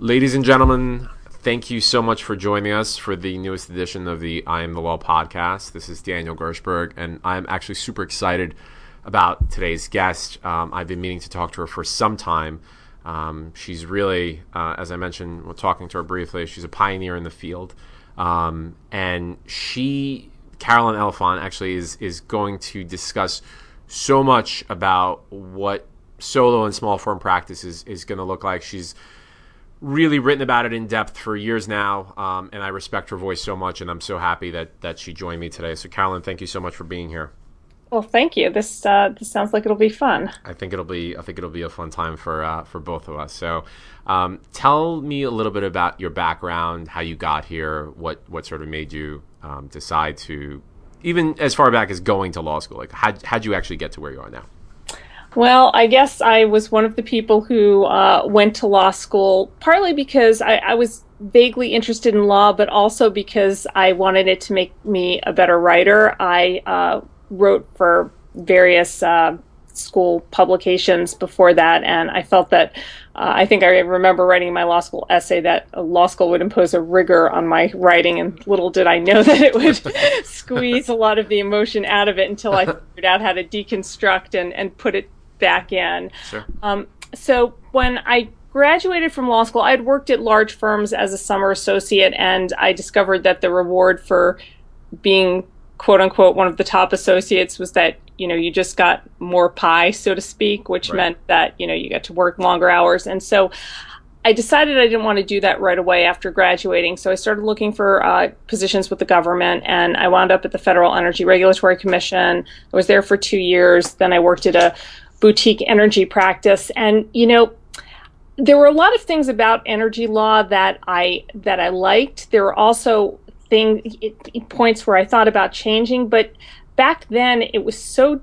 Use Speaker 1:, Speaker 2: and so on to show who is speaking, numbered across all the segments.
Speaker 1: Ladies and gentlemen, thank you so much for joining us for the newest edition of the I Am the Law podcast. This is Daniel Gershburg, and I'm actually super excited about today's guest. Um, I've been meaning to talk to her for some time. Um, she's really, uh, as I mentioned, we're talking to her briefly, she's a pioneer in the field. Um, and she, Carolyn Elefant, actually is, is going to discuss so much about what solo and small firm practice is, is going to look like. She's really written about it in depth for years now, um, and I respect her voice so much, and I'm so happy that that she joined me today. So, Carolyn, thank you so much for being here.
Speaker 2: Well, thank you. This uh, this sounds like it'll be fun.
Speaker 1: I think it'll be I think it'll be a fun time for uh, for both of us. So, um, tell me a little bit about your background, how you got here, what what sort of made you um, decide to, even as far back as going to law school. Like, how how'd you actually get to where you are now?
Speaker 2: Well, I guess I was one of the people who uh, went to law school partly because I, I, was vaguely interested in law, but also because I wanted it to make me a better writer. I uh, wrote for various uh, school publications before that, and I felt that uh, I think I remember writing my law school essay that law school would impose a rigor on my writing, and little did I know that it would squeeze a lot of the emotion out of it until I figured out how to deconstruct and, and put it back in.
Speaker 1: Sure.
Speaker 2: Um, so when I graduated from law school, I had worked at large firms as a summer associate, and I discovered that the reward for being quote unquote one of the top associates was that you know you just got more pie so to speak which right. meant that you know you got to work longer hours and so i decided i didn't want to do that right away after graduating so i started looking for uh, positions with the government and i wound up at the federal energy regulatory commission i was there for two years then i worked at a boutique energy practice. And, you know, there were a lot of things about energy law that I that I liked. There were also things points where I thought about changing, but back then it was so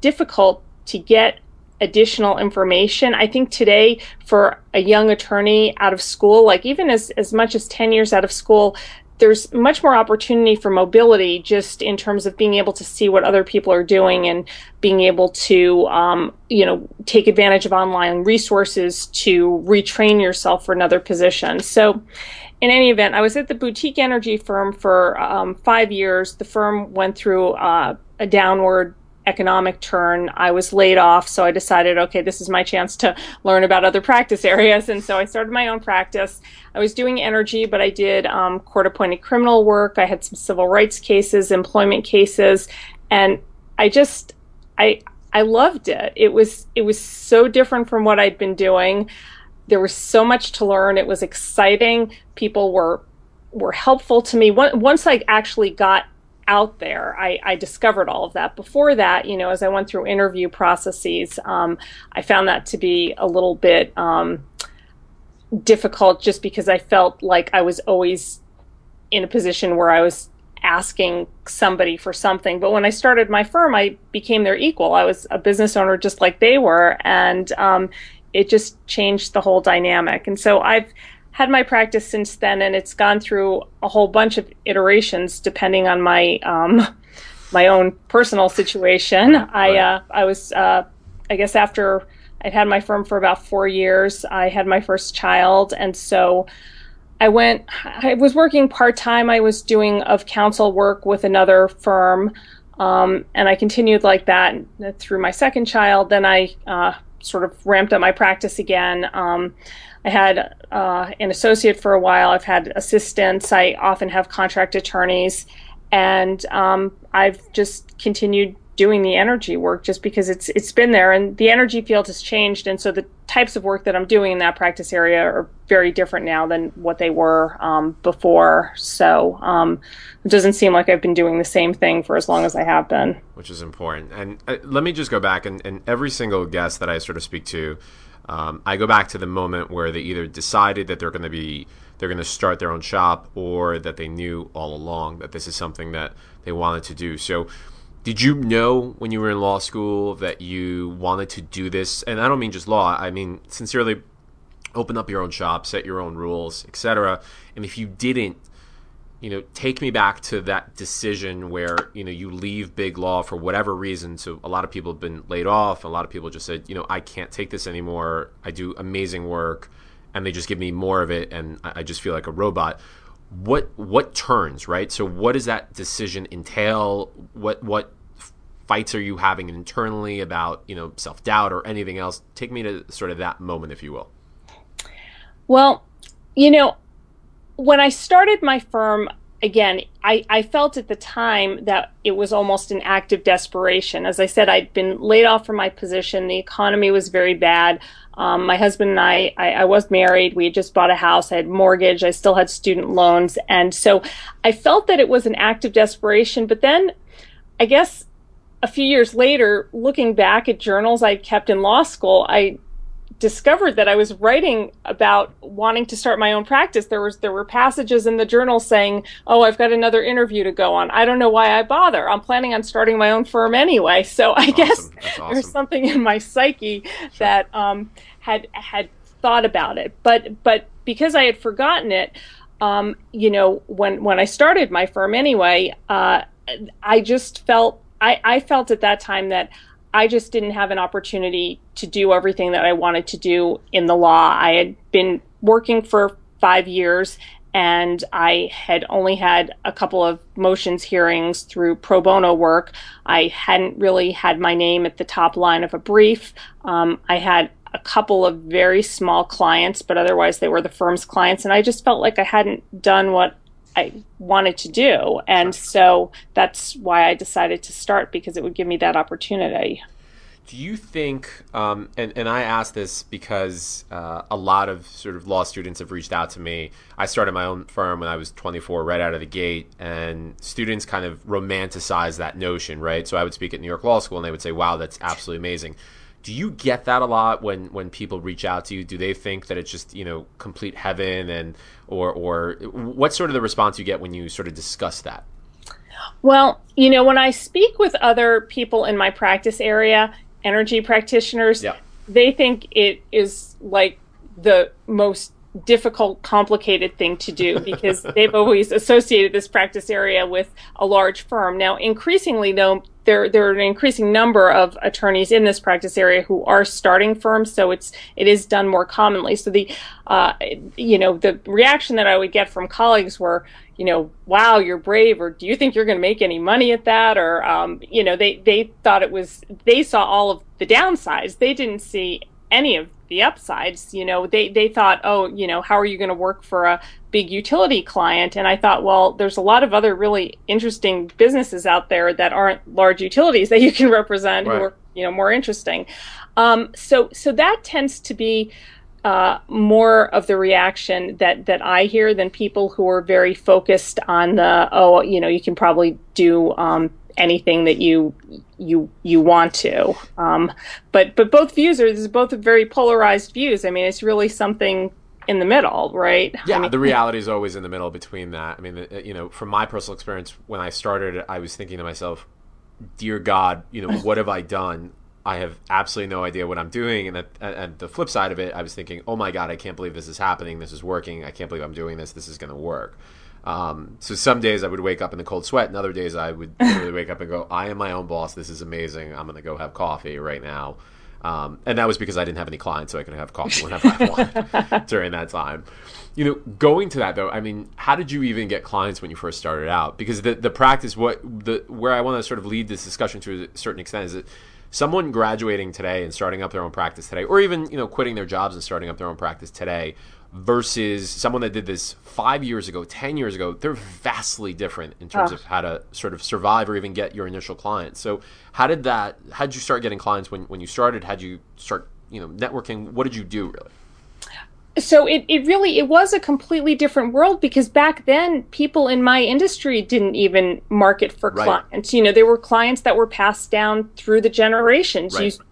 Speaker 2: difficult to get additional information. I think today for a young attorney out of school, like even as, as much as 10 years out of school, there's much more opportunity for mobility just in terms of being able to see what other people are doing and being able to um, you know take advantage of online resources to retrain yourself for another position. So in any event i was at the boutique energy firm for um, five years. The firm went through uh, a downward economic turn, I was laid off. So I decided, okay, this is my chance to learn about other practice areas. And so I started my own practice. I was doing energy, but I did um, court appointed criminal work. I had some civil rights cases, employment cases, and I just, I, I loved it. It was, it was so different from what I'd been doing. There was so much to learn. It was exciting. People were, were helpful to me. Once I actually got out there. I, I, discovered all of that. Before that, you know, as I went through interview processes, um, I found that to be a little bit um, difficult just because I felt like I was always in a position where I was asking somebody for something. But when I started my firm, I became their equal. I was a business owner just like they were. And um, it just changed the whole dynamic. And so I've had my practice since then, and it's gone through a whole bunch of iterations depending on my um, my own personal situation. Right. I uh, I was uh, I guess after I'd had my firm for about four years, I had my first child, and so. I went, I was working part time. I was doing of counsel work with another firm. Um, and I continued like that through my second child. Then I uh, sort of ramped up my practice again. Um, I had uh, an associate for a while. I've had assistants. I often have contract attorneys, and um, I've just continued doing the energy work just because it's it's been there. And the energy field has changed. And so the types of work that I'm doing in that practice area are very different now than what they were um, before. So um, it doesn't seem like I've been doing the same thing for as long as I have been.
Speaker 1: Which is important. And uh, let me just go back and, and every single guest that I sort of speak to um, I go back to the moment where they either decided that they're going to be they're going to start their own shop or that they knew all along that this is something that they wanted to do. So did you know when you were in law school that you wanted to do this? And I don't mean just law, I mean sincerely open up your own shop, set your own rules, etc. And if you didn't, you know, take me back to that decision where, you know, you leave big law for whatever reason. So a lot of people have been laid off. A lot of people just said, you know, I can't take this anymore. I do amazing work and they just give me more of it, and I, just feel like a robot. What what turns right? So what does that decision entail? What what fights are you having internally about you know self doubt or anything else? Take me to sort of that moment, if you will.
Speaker 2: Well, you know, when I started my firm, again, I, I felt at the time that it was almost an act of desperation. As I said, I'd been laid off from my position. The economy was very bad. Um, my husband and I, I, I, was married. We had just bought a house. I had mortgage. I still had student loans. And so I felt that it was an act of desperation. But then I guess a few years later, looking back at journals I kept in law school, I discovered that I was writing about wanting to start my own practice. There was there were passages in the journal saying, "Oh, I've got another interview to go on. I don't know why I bother. I'm planning on starting my own firm anyway." So I awesome. guess awesome. there's something in my psyche sure. that um, had had thought about it, but but because I had forgotten it, um, you know, when when I started my firm anyway, uh, I just felt I, I felt at that time that I just didn't have an opportunity to do everything that I wanted to do in the law. I had been working for five years and I had only had a couple of motions hearings through pro bono work. I hadn't really had my name at the top line of a brief. Um, I had a couple of very small clients, but otherwise they were the firm's clients. And I just felt like I hadn't done what I wanted to do. And so that's why I decided to start because it would give me that opportunity.
Speaker 1: Do you think, um, and, and I ask this because uh, a lot of sort of law students have reached out to me. I started my own firm when I was 24, right out of the gate, and students kind of romanticize that notion, right? So I would speak at New York Law School and they would say, wow, that's absolutely amazing. Do you get that a lot when, when people reach out to you? Do they think that it's just, you know, complete heaven and or or what's sort of the response you get when you sort of discuss that?
Speaker 2: Well, you know, when I speak with other people in my practice area, energy practitioners, yeah. they think it is like the most difficult, complicated thing to do because they've always associated this practice area with a large firm. Now, increasingly, though, there there are an increasing number of attorneys in this practice area who are starting firms, so it's it is done more commonly. So the uh, you know the reaction that I would get from colleagues were you know wow you're brave or do you think you're going to make any money at that or um, you know they they thought it was they saw all of the downsides they didn't see any of the upsides. You know, they they thought, oh, you know, how are you going to work for a big utility client? And I thought, well, there's a lot of other really interesting businesses out there that aren't large utilities that you can represent right. who are you know more interesting. Um, so so that tends to be. Uh, more of the reaction that that I hear than people who are very focused on the oh you know you can probably do um, anything that you you you want to. Um, but but both views are both very polarized views. I mean, it's really something in the middle, right?
Speaker 1: Yeah,
Speaker 2: I mean,
Speaker 1: the reality is always in the middle between that. I mean, you know, from my personal experience, when I started, I was thinking to myself, "Dear God, you know, what have I done? I have absolutely no idea what I'm doing." And at, at the flip side of it, I was thinking, "Oh my God, I can't believe this is happening. This is working. I can't believe I'm doing this. This is going to work." Um, so some days I would wake up in the cold sweat, and other days I would literally wake up and go, "I am my own boss. This is amazing. I'm going to go have coffee right now." Um, and that was because I didn't have any clients, so I could have coffee whenever I wanted during that time. You know, going to that though, I mean, how did you even get clients when you first started out? Because the the practice, what the where I want to sort of lead this discussion to a certain extent is that someone graduating today and starting up their own practice today, or even you know quitting their jobs and starting up their own practice today, versus someone that did this five years ago, 10 years ago, they're vastly different in terms oh. of how to sort of survive or even get your initial clients. So, how did that, how did you start getting clients when, when you started? How did you start, you know, networking? What did you do really?
Speaker 2: so it, it really it was a completely different world because back then people in my industry didn't even market for right. clients you know there were clients that were passed down through the generations right. you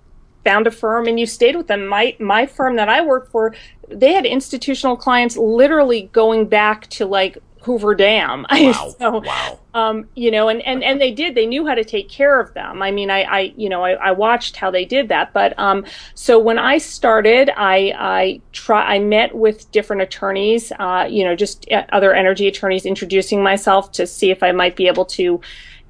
Speaker 2: found a firm and you stayed with them. My my firm that I worked for, they had institutional clients literally going back to like Hoover Dam.
Speaker 1: Wow. so, wow.
Speaker 2: Um, you know, and, and, and they did, they knew how to take care of them. I mean, I, I you know, I, I watched how they did that. But, um, so when I started, I, I try, I met with different attorneys, uh, you know, just uh, other energy attorneys introducing myself to see if I might be able to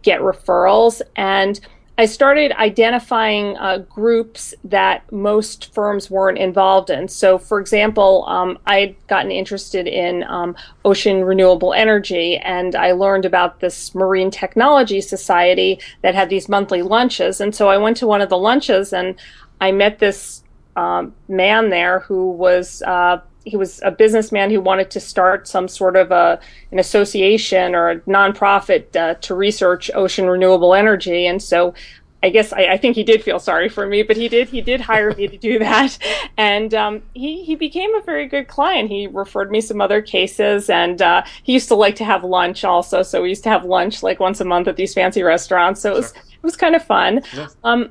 Speaker 2: get referrals. And, I started identifying uh, groups that most firms weren't involved in. So, for example, um, I had gotten interested in um, ocean renewable energy, and I learned about this Marine Technology Society that had these monthly lunches. And so I went to one of the lunches and I met this um, man there who was uh, he was a businessman who wanted to start some sort of a an association or a nonprofit uh, to research ocean renewable energy, and so. I guess I, I, think he did feel sorry for me, but he did he did hire me to do that, and um, he he became a very good client. He referred me some other cases, and uh, he used to like to have lunch also. So we used to have lunch like once a month at these fancy restaurants. So it was sure. it was kind of fun. Um,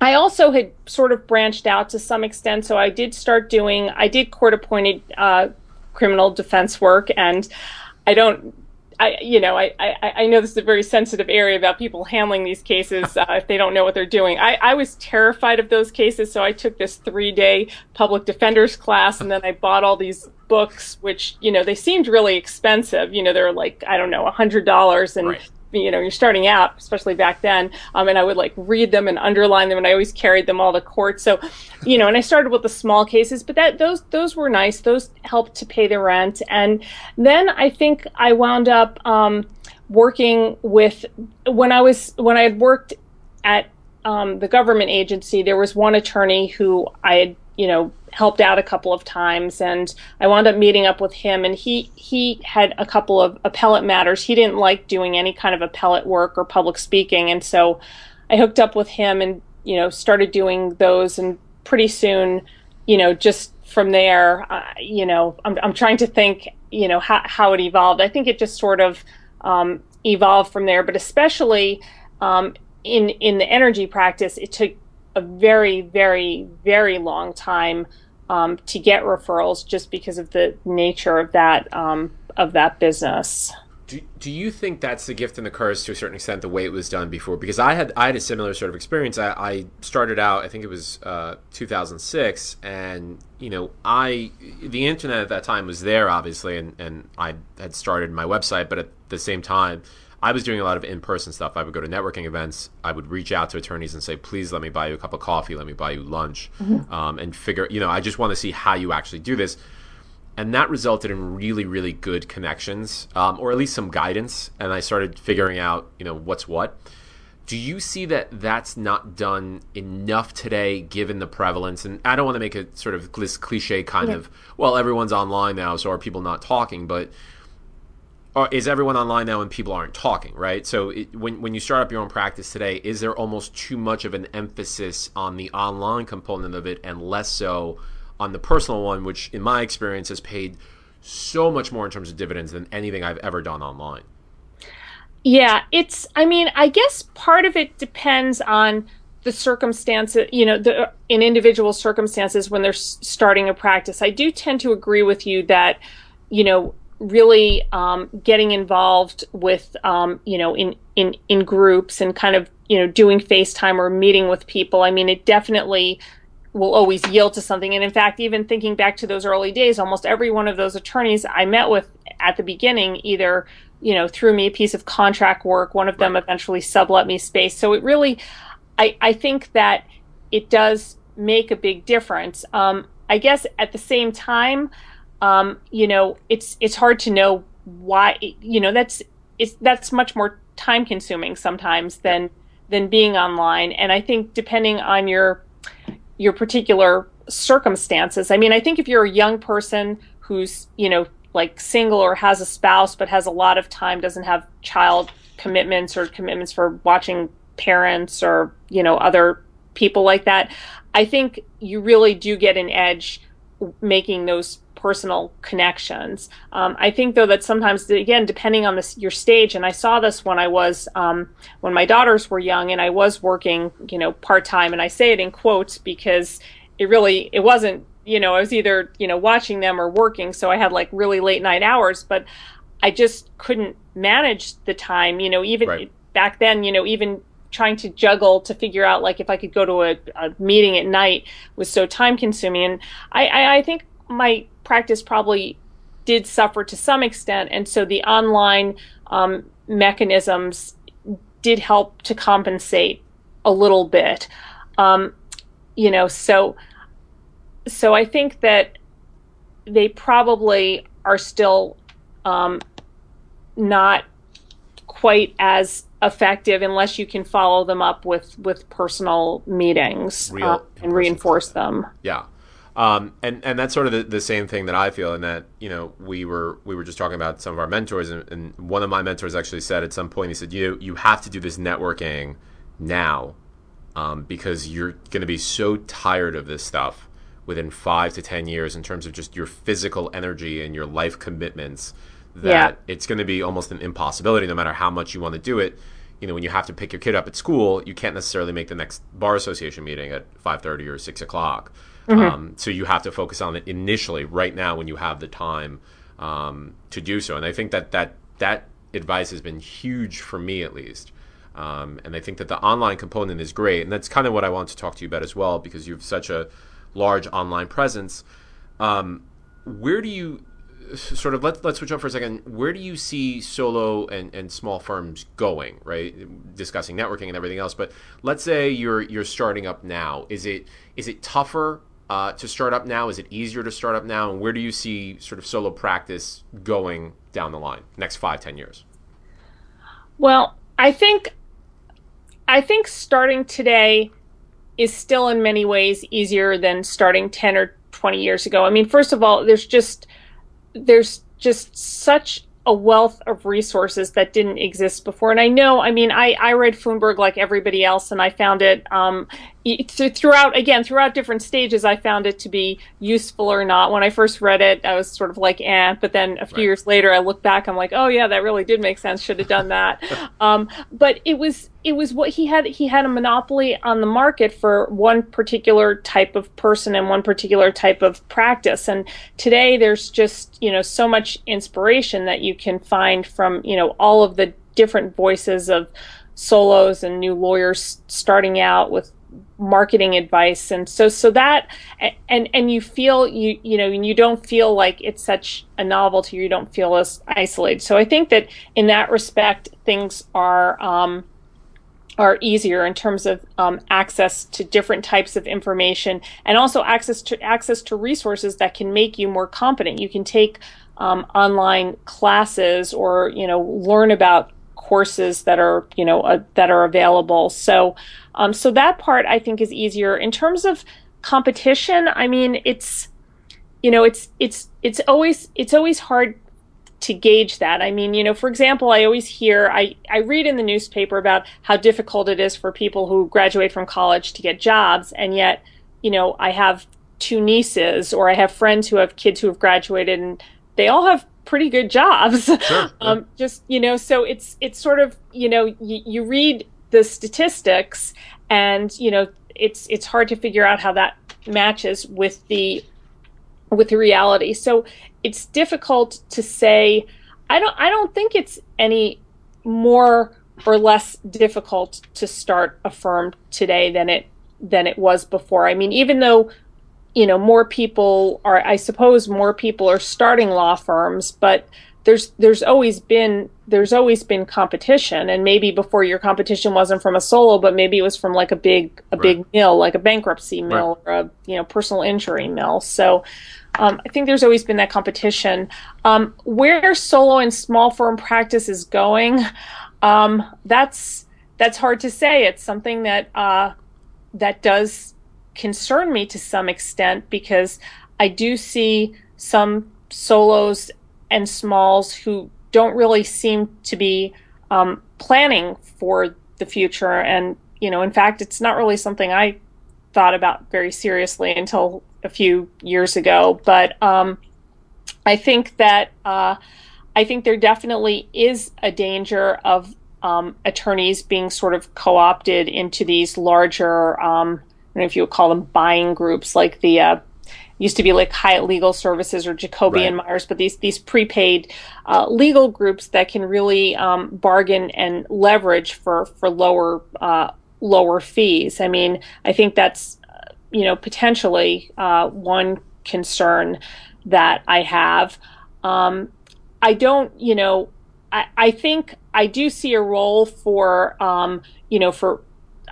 Speaker 2: I also had sort of branched out to some extent, so I did start doing. I did court appointed uh, criminal defense work, and I don't. I, you know, I, I, I know this is a very sensitive area about people handling these cases uh, if they don't know what they're doing. I, I was terrified of those cases, so I took this three day public defender's class, and then I bought all these books, which you know they seemed really expensive. You know, they're like I don't know, a hundred dollars, and right you know you're starting out especially back then um, and i would like read them and underline them and i always carried them all to court. So you know and i started with the small cases but that those those were nice. Those helped to pay the rent. And then i think i wound up um, working with when i was when i had worked at um, the government agency there was one attorney who i had you know helped out a couple of times and I wound up meeting up with him and he he had a couple of appellate matters. He didn't like doing any kind of appellate work or public speaking and so I hooked up with him and you know started doing those and pretty soon you know just from there uh, you know I'm I'm trying to think you know how how it evolved. I think it just sort of um, evolved from there but especially um, in in the energy practice it took a very, very, very long time um, to get referrals just because of the nature of that um, of that business.
Speaker 1: Do, do you think that's the gift and the curse to a certain extent the way it was done before? Because I had I had a similar sort of experience. I, I started out I think it was uh, 2006, and you know I the internet at that time was there obviously, and and I had started my website, but at the same time I was doing a lot of in person stuff. I would go to networking events. I would reach out to attorneys and say, please let me buy you a cup of coffee. Let me buy you lunch. Mm-hmm. Um, and figure, you know, I just want to see how you actually do this. And that resulted in really, really good connections, um, or at least some guidance. And I started figuring out, you know, what's what. Do you see that that's not done enough today, given the prevalence? And I don't want to make a sort of this cliche kind yeah. of, well, everyone's online now, so are people not talking? But is everyone online now and people aren't talking, right? So it, when when you start up your own practice today, is there almost too much of an emphasis on the online component of it and less so on the personal one, which in my experience has paid so much more in terms of dividends than anything I've ever done online?
Speaker 2: Yeah, it's. I mean, I guess part of it depends on the circumstances. You know, the in individual circumstances when they're starting a practice. I do tend to agree with you that you know really um, getting involved with um, you know in in in groups and kind of you know doing FaceTime or meeting with people. I mean, it definitely will always yield to something. And in fact, even thinking back to those early days, almost every one of those attorneys I met with at the beginning either you know threw me a piece of contract work. One of them eventually sublet me space. So it really, I I think that it does make a big difference. Um, I guess at the same time um, you know, it's it's hard to know why. You know, that's it's that's much more time consuming sometimes than than being online. And I think depending on your your particular circumstances. I mean, I think if you're a young person who's you know like single or has a spouse but has a lot of time, doesn't have child commitments or commitments for watching parents or you know other people like that, I think you really do get an edge making those personal connections. Um, I think though that sometimes, again, depending on this, your stage, and I saw this when I was um, when my daughters were young, and I was working, you know, part time, and I say it in quotes because it really it wasn't, you know, I was either you know watching them or working, so I had like really late night hours, but I just couldn't manage the time, you know, even right. back then, you know, even trying to juggle to figure out like if I could go to a, a meeting at night was so time consuming. And I, I, I, think my practice probably did suffer to some extent, and so the online um, mechanisms did help to compensate a little bit. Um, you know, so so I think that they probably are still um, not quite as effective unless you can follow them up with with personal meetings Real, uh, and reinforce them.
Speaker 1: Yeah. Um, and and that's sort of the, the, same thing that I feel in that you know we were we were just talking about some of our mentors and, and one of my mentors actually said at some point he said you you have to do this networking now um, because you're going to be so tired of this stuff within five to ten years in terms of just your physical energy and your life commitments that yeah. it's going to be almost an impossibility no matter how much you want to do it you know when you have to pick your kid up at school you can't necessarily make the next bar association meeting at 5.30 or 6 o'clock mm-hmm. um, so you have to focus on it initially right now when you have the time um, to do so. And i think that that that advice has been huge for me at least. Um, and i think that the online component is great. And that's kind of what i want to talk to you about as well because you have such a large online presence. Um, where do you sort of let, let's switch up for a second. Where do you see solo and, and small firms going right? Discussing networking and everything else. But let's say you're you're starting up now. Is it is it tougher uh, to start up now is it easier to start up now and where do you see sort of solo practice going down the line next five ten years
Speaker 2: well i think i think starting today is still in many ways easier than starting 10 or 20 years ago. I mean, first of all, there's just there's just such a wealth of resources that didn't exist before. And I know, I mean, I, I read Foonberg like everybody else, and I found it um, throughout, again, throughout different stages, I found it to be useful or not. When I first read it, I was sort of like, eh, but then a few right. years later, I look back, I'm like, oh yeah, that really did make sense. Should have done that. um, but it was, it was what he had, he had a monopoly on the market for one particular type of person and one particular type of practice. And today there's just, you know, so much inspiration that you can find from, you know, all of the different voices of solos and new lawyers starting out with marketing advice. And so so that and and you feel you you know you don't feel like it's such a novelty you don't feel as isolated. So i think that in that respect things are um, are easier in terms of um, access to different types of information and also access to access to resources that can make you more competent. You can take um, online classes or you know learn about courses that are you know uh, that are available. So um, so that part I think is easier. In terms of competition, I mean, it's you know, it's it's it's always it's always hard to gauge that. I mean, you know, for example, I always hear I I read in the newspaper about how difficult it is for people who graduate from college to get jobs, and yet, you know, I have two nieces or I have friends who have kids who have graduated and they all have pretty good jobs. Sure, um, just you know, so it's it's sort of you know you, you read the statistics and you know it's it's hard to figure out how that matches with the with the reality. So it's difficult to say. I don't i don't think it's any more or less difficult to start a firm today than it than it was before. I mean even though you know more people are i suppose more people are starting law firms but there's there's always been there's always been competition and maybe before your competition wasn't from a solo but maybe it was from like a big a right. big mill like a bankruptcy mill right. or a you know personal injury mill so um, I think there's always been that competition. Um, where solo and small firm practice is going, um, that's that's hard to say. It's something that uh, that does concern me to some extent because I do see some solos and smalls who don't really seem to be um, planning for the future. And, you know, in fact, it's not really something I thought about very seriously until a few years ago. But um, I think that uh, I think there definitely is a danger of um, attorneys being sort of co-opted into these larger, um, I don't know if you would call them buying groups, like the uh, used to be like Hyatt Legal Services or Jacoby right. and Meyers, but these these prepaid uh, legal groups that can really um, bargain and leverage for for lower uh, lower fees. I mean, I think that's uh, you know potentially uh, one concern that I have. Um, I don't, you know, I, I think I do see a role for um, you know for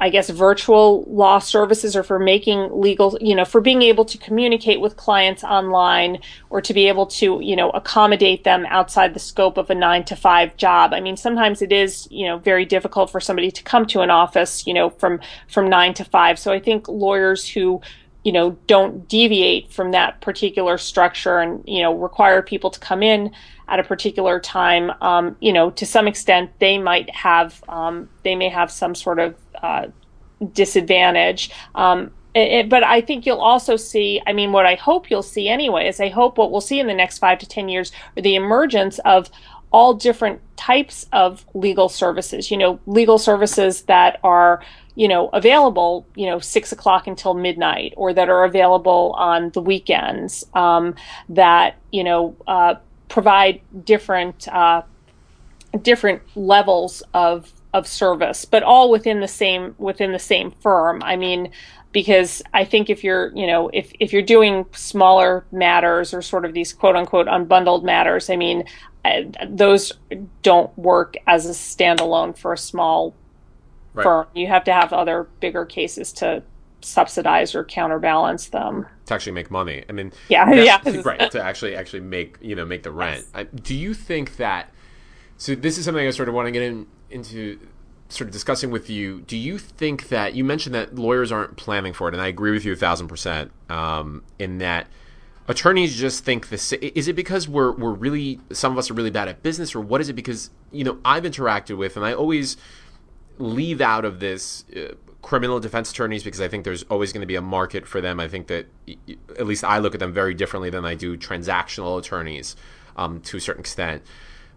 Speaker 2: I guess virtual law services or for making legal, you know, for being able to communicate with clients online or to be able to, you know, accommodate them outside the scope of a nine to five job. I mean, sometimes it is, you know, very difficult for somebody to come to an office, you know, from, from nine to five. So I think lawyers who, you know, don't deviate from that particular structure and, you know, require people to come in at a particular time, um, you know, to some extent they might have, um, they may have some sort of uh, disadvantage. Um, it, but I think you'll also see, I mean, what I hope you'll see anyway is I hope what we'll see in the next five to 10 years are the emergence of all different types of legal services, you know, legal services that are, you know, available, you know, six o'clock until midnight or that are available on the weekends, um, that, you know, uh, provide different, uh, different levels of of service, but all within the same within the same firm. I mean, because I think if you're, you know, if if you're doing smaller matters or sort of these quote unquote unbundled matters, I mean, those don't work as a standalone for a small right. firm. You have to have other bigger cases to subsidize or counterbalance them
Speaker 1: to actually make money. I mean,
Speaker 2: yeah, yeah,
Speaker 1: right. To actually actually make you know make the rent. Yes. I, do you think that? So this is something I sort of want to get in, into sort of discussing with you, do you think that you mentioned that lawyers aren't planning for it, and I agree with you a thousand percent um, in that attorneys just think this is it because we're we're really some of us are really bad at business or what is it? Because you know I've interacted with and I always leave out of this uh, criminal defense attorneys because I think there's always going to be a market for them. I think that at least I look at them very differently than I do transactional attorneys um, to a certain extent.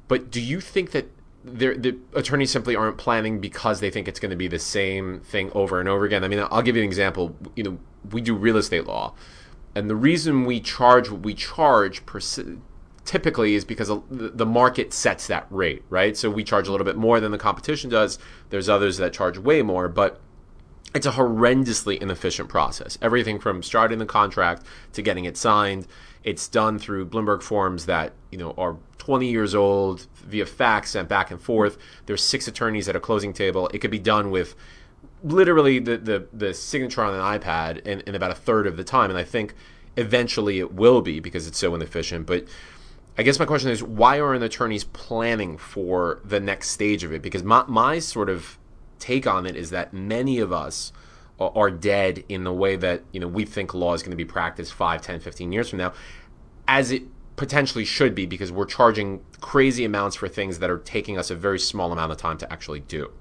Speaker 1: But do you think that the attorneys simply aren't planning because they think it's going to be the same thing over and over again. I mean, I'll give you an example. You know, we do real estate law, and the reason we charge what we charge typically is because the market sets that rate, right? So we charge a little bit more than the competition does. There's others that charge way more, but it's a horrendously inefficient process. Everything from starting the contract to getting it signed, it's done through Blumberg forms that you know are 20 years old via fax sent back and forth. There's six attorneys at a closing table. It could be done with literally the the, the signature on an iPad in, in about a third of the time. And I think eventually it will be because it's so inefficient. But I guess my question is why aren't attorneys planning for the next stage of it? Because my my sort of take on it is that many of us are dead in the way that you know we think law is going to be practiced 5 10 15 years from now as it potentially should be because we're charging crazy amounts for things that are taking us a very small amount of time to actually do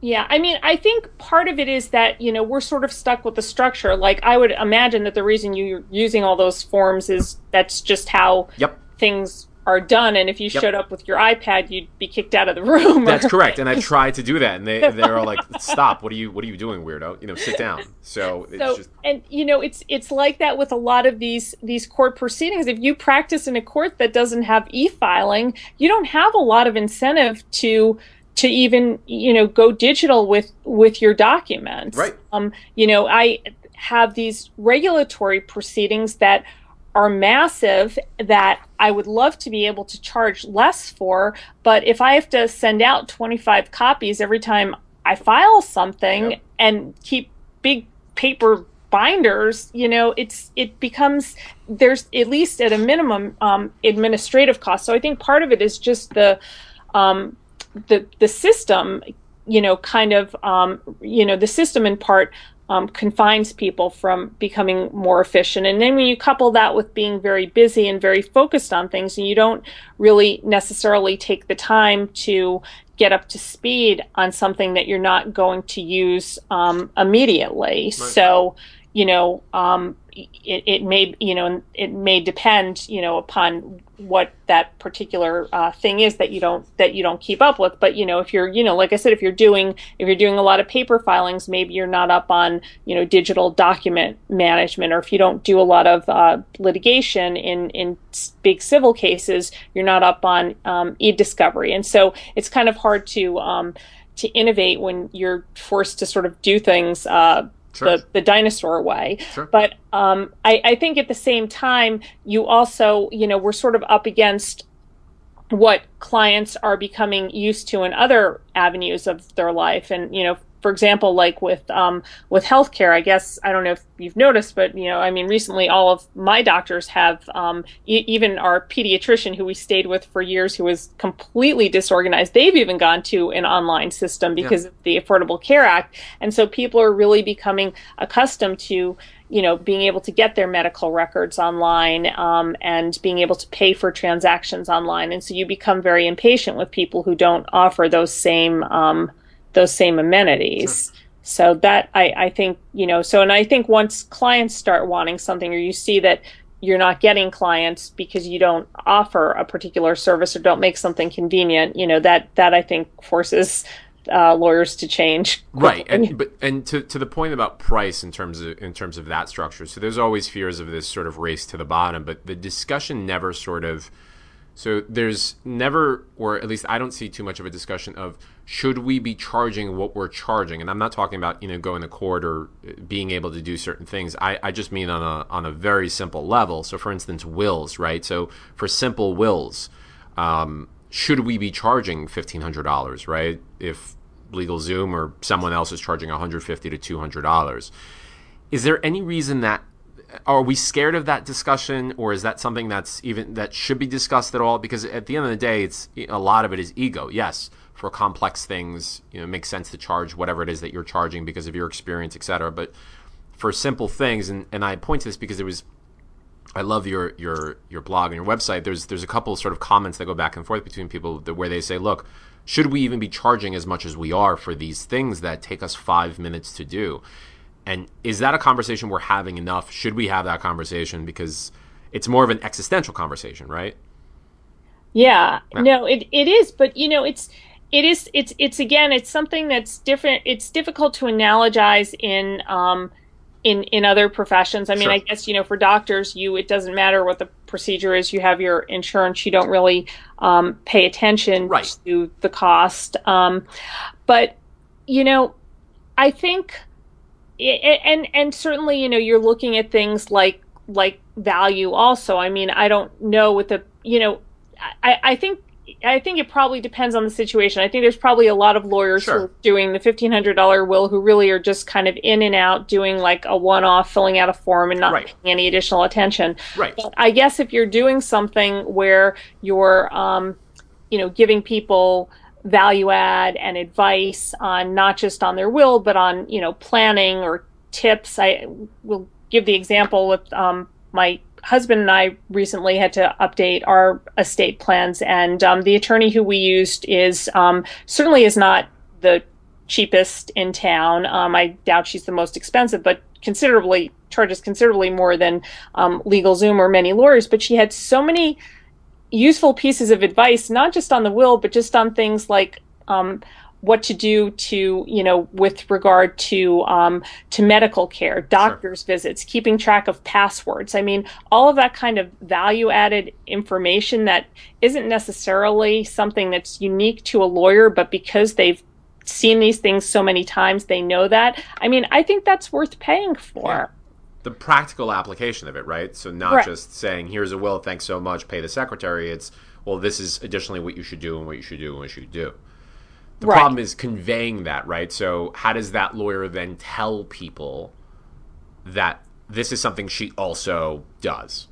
Speaker 2: yeah, I mean, I think part of it is that, you know, we're sort of stuck with the structure. Like, I would imagine that the reason you're using all those forms is that's just how
Speaker 1: yep.
Speaker 2: things are done and if you yep. showed up with your ipad you'd be kicked out of the room.
Speaker 1: That's correct and i tried to do that and they they're all like stop what are you what are you doing weirdo? You know sit down. So,
Speaker 2: so just... and you know it's it's like that with a lot of these these court proceedings. If you practice in a court that doesn't have e-filing you don't have a lot of incentive to to even you know go digital with with your documents.
Speaker 1: Right.
Speaker 2: Um you know i have these regulatory proceedings that are massive that I would love to be able to charge less for. But if I have to send out 25 copies every time I file something yep. and keep big paper binders, you know, it's it becomes there's at least at a minimum um, administrative cost. So I think part of it is just the um, the the system, you know, kind of um, you know the system in part um, confines people from becoming more efficient. And then when you couple that with being very busy and very focused on things, and you don't really necessarily take the time to get up to speed on something that you're not going to use um, immediately. Right. So, you know, um, it, it may, you know, it may depend, you know, upon what that particular uh, thing is that you don't that you don't keep up with. But you know if you're you know like i said if you're doing if you're doing a lot of paper filings maybe you're not up on you know digital document management. Or if you don't do a lot of uh, litigation in in big civil cases you're not up on um, e-discovery. And so it's kind of hard to um, to innovate when you're forced to sort of do things uh, Sure. the, the dinosaur way. Sure. But um, I, I think at the same time, you also, you know, we're sort of up against what clients are becoming used to in other avenues of their life. And, you know, for example, like with um, with healthcare, I guess I don't know if you've noticed, but you know, I mean, recently all of my doctors have, um, e- even our pediatrician who we stayed with for years, who was completely disorganized. They've even gone to an online system because yeah. of the Affordable Care Act, and so people are really becoming accustomed to you know, being able to get their medical records online um, and being able to pay for transactions online, and so you become very impatient with people who don't offer those same um, those same amenities. Sure. So that I, I think you know so and I think once clients start wanting something or you see that you're not getting clients because you don't offer a particular service or don't make something convenient, you know that that I think forces uh, lawyers to change.
Speaker 1: Right, and but and to, to the point about price in terms of in terms of that structure. So there's always fears of this sort of race to the bottom, but the discussion never sort of. So there's never, or at least I don't see too much of a discussion of should we be charging what we're charging, and I'm not talking about you know going to court or being able to do certain things. I, I just mean on a on a very simple level. So for instance, wills, right? So for simple wills. Um, should we be charging fifteen hundred dollars, right? If LegalZoom or someone else is charging one hundred fifty to two hundred dollars, is there any reason that are we scared of that discussion, or is that something that's even that should be discussed at all? Because at the end of the day, it's a lot of it is ego. Yes, for complex things, you know, it makes sense to charge whatever it is that you're charging because of your experience, et cetera. But for simple things, and, and I point to this because it was I love your your your blog and your website. There's there's a couple sort of comments that go back and forth between people that, where they say, "Look, should we even be charging as much as we are for these things that take us five minutes to do?" And is that a conversation we're having enough? Should we have that conversation because it's more of an existential conversation, right?
Speaker 2: Yeah, yeah. no, it it is, but you know, it's it is it's it's again, it's something that's different. It's difficult to analogize in. Um, in in other professions. I mean, sure. I guess you know for doctors, you it doesn't matter what the procedure is. You have your insurance. You don't really um, pay attention
Speaker 1: right.
Speaker 2: to the cost. Um, but you know, I think, it, and and certainly you know you're looking at things like like value also. I mean, I don't know what the you know. I, I think I think it probably depends on the situation. I think there's probably a lot of lawyers sure. who are doing the fifteen hundred dollar will who really are just kind of in and out, doing like a one off, filling out a form and not right. paying any additional attention.
Speaker 1: Right.
Speaker 2: But I guess if you're doing something where you're, um, you know, giving people value add and advice on not just on their will, but on you know planning or tips. I will give the example with um, my husband and I recently had to update our estate plans, and um, the attorney who we used is um, certainly is not the cheapest in town. Um, I doubt she's the most expensive, but considerably charges considerably more than um, LegalZoom or many lawyers. But she had so many useful pieces of advice, not just on the will, but just on things like um, what to do to you know with regard to um, to medical care doctors sure. visits keeping track of passwords i mean all of that kind of value added information that isn't necessarily something that's unique to a lawyer but because they've seen these things so many times they know that i mean i think that's worth paying for yeah.
Speaker 1: the practical application of it right so not right. just saying here's a will thanks so much pay the secretary it's well this is additionally what you should do and what you should do and what you should do the right. problem is conveying that, right? So how does that lawyer then tell people that this is something she also does?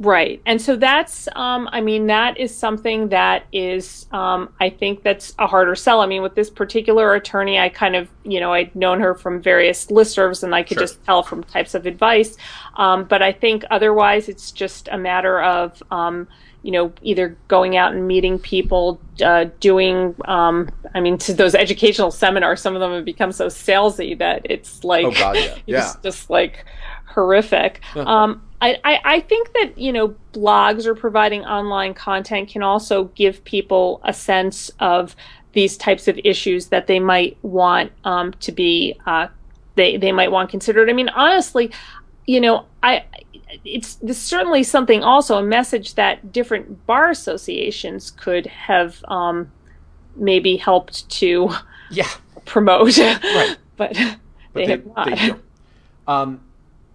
Speaker 2: Right. And so that's, um, I mean, that is something that is, um, I think that's a harder sell. I mean, with this particular attorney, I kind of, you know, I'd known her from various listservs and I could sure. just tell from types of advice. Um, but I think otherwise it's just a matter of, um, you know, either going out and meeting people, uh, doing, um, I mean, to those educational seminars, some of them have become so salesy that it's like,
Speaker 1: oh God, yeah,
Speaker 2: yeah. It's just like horrific. um, I, I, I think that, you know, blogs or providing online content can also give people a sense of these types of issues that they might want um, to be, uh, they, they might want considered. I mean, honestly, you know, I it's certainly something also a message that different bar associations could have um, maybe helped to
Speaker 1: yeah
Speaker 2: promote,
Speaker 1: right?
Speaker 2: but, but they, they, have not. They
Speaker 1: um,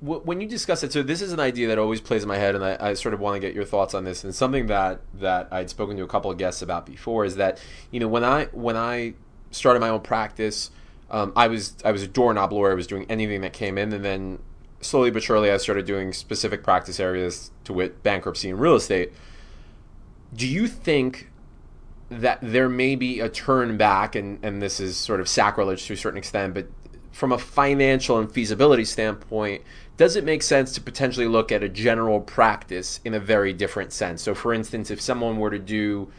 Speaker 1: when you discuss it, so this is an idea that always plays in my head, and I, I, sort of want to get your thoughts on this. And something that that I'd spoken to a couple of guests about before is that you know when I when I started my own practice, um, I was I was a doorknob lawyer. I was doing anything that came in, and then slowly but surely, I started doing specific practice areas to wit bankruptcy and real estate. Do you think that there may be a turn back, and, and this is sort of sacrilege to a certain extent, but from a financial and feasibility standpoint, does it make sense to potentially look at a general practice in a very different sense? So, for instance, if someone were to do,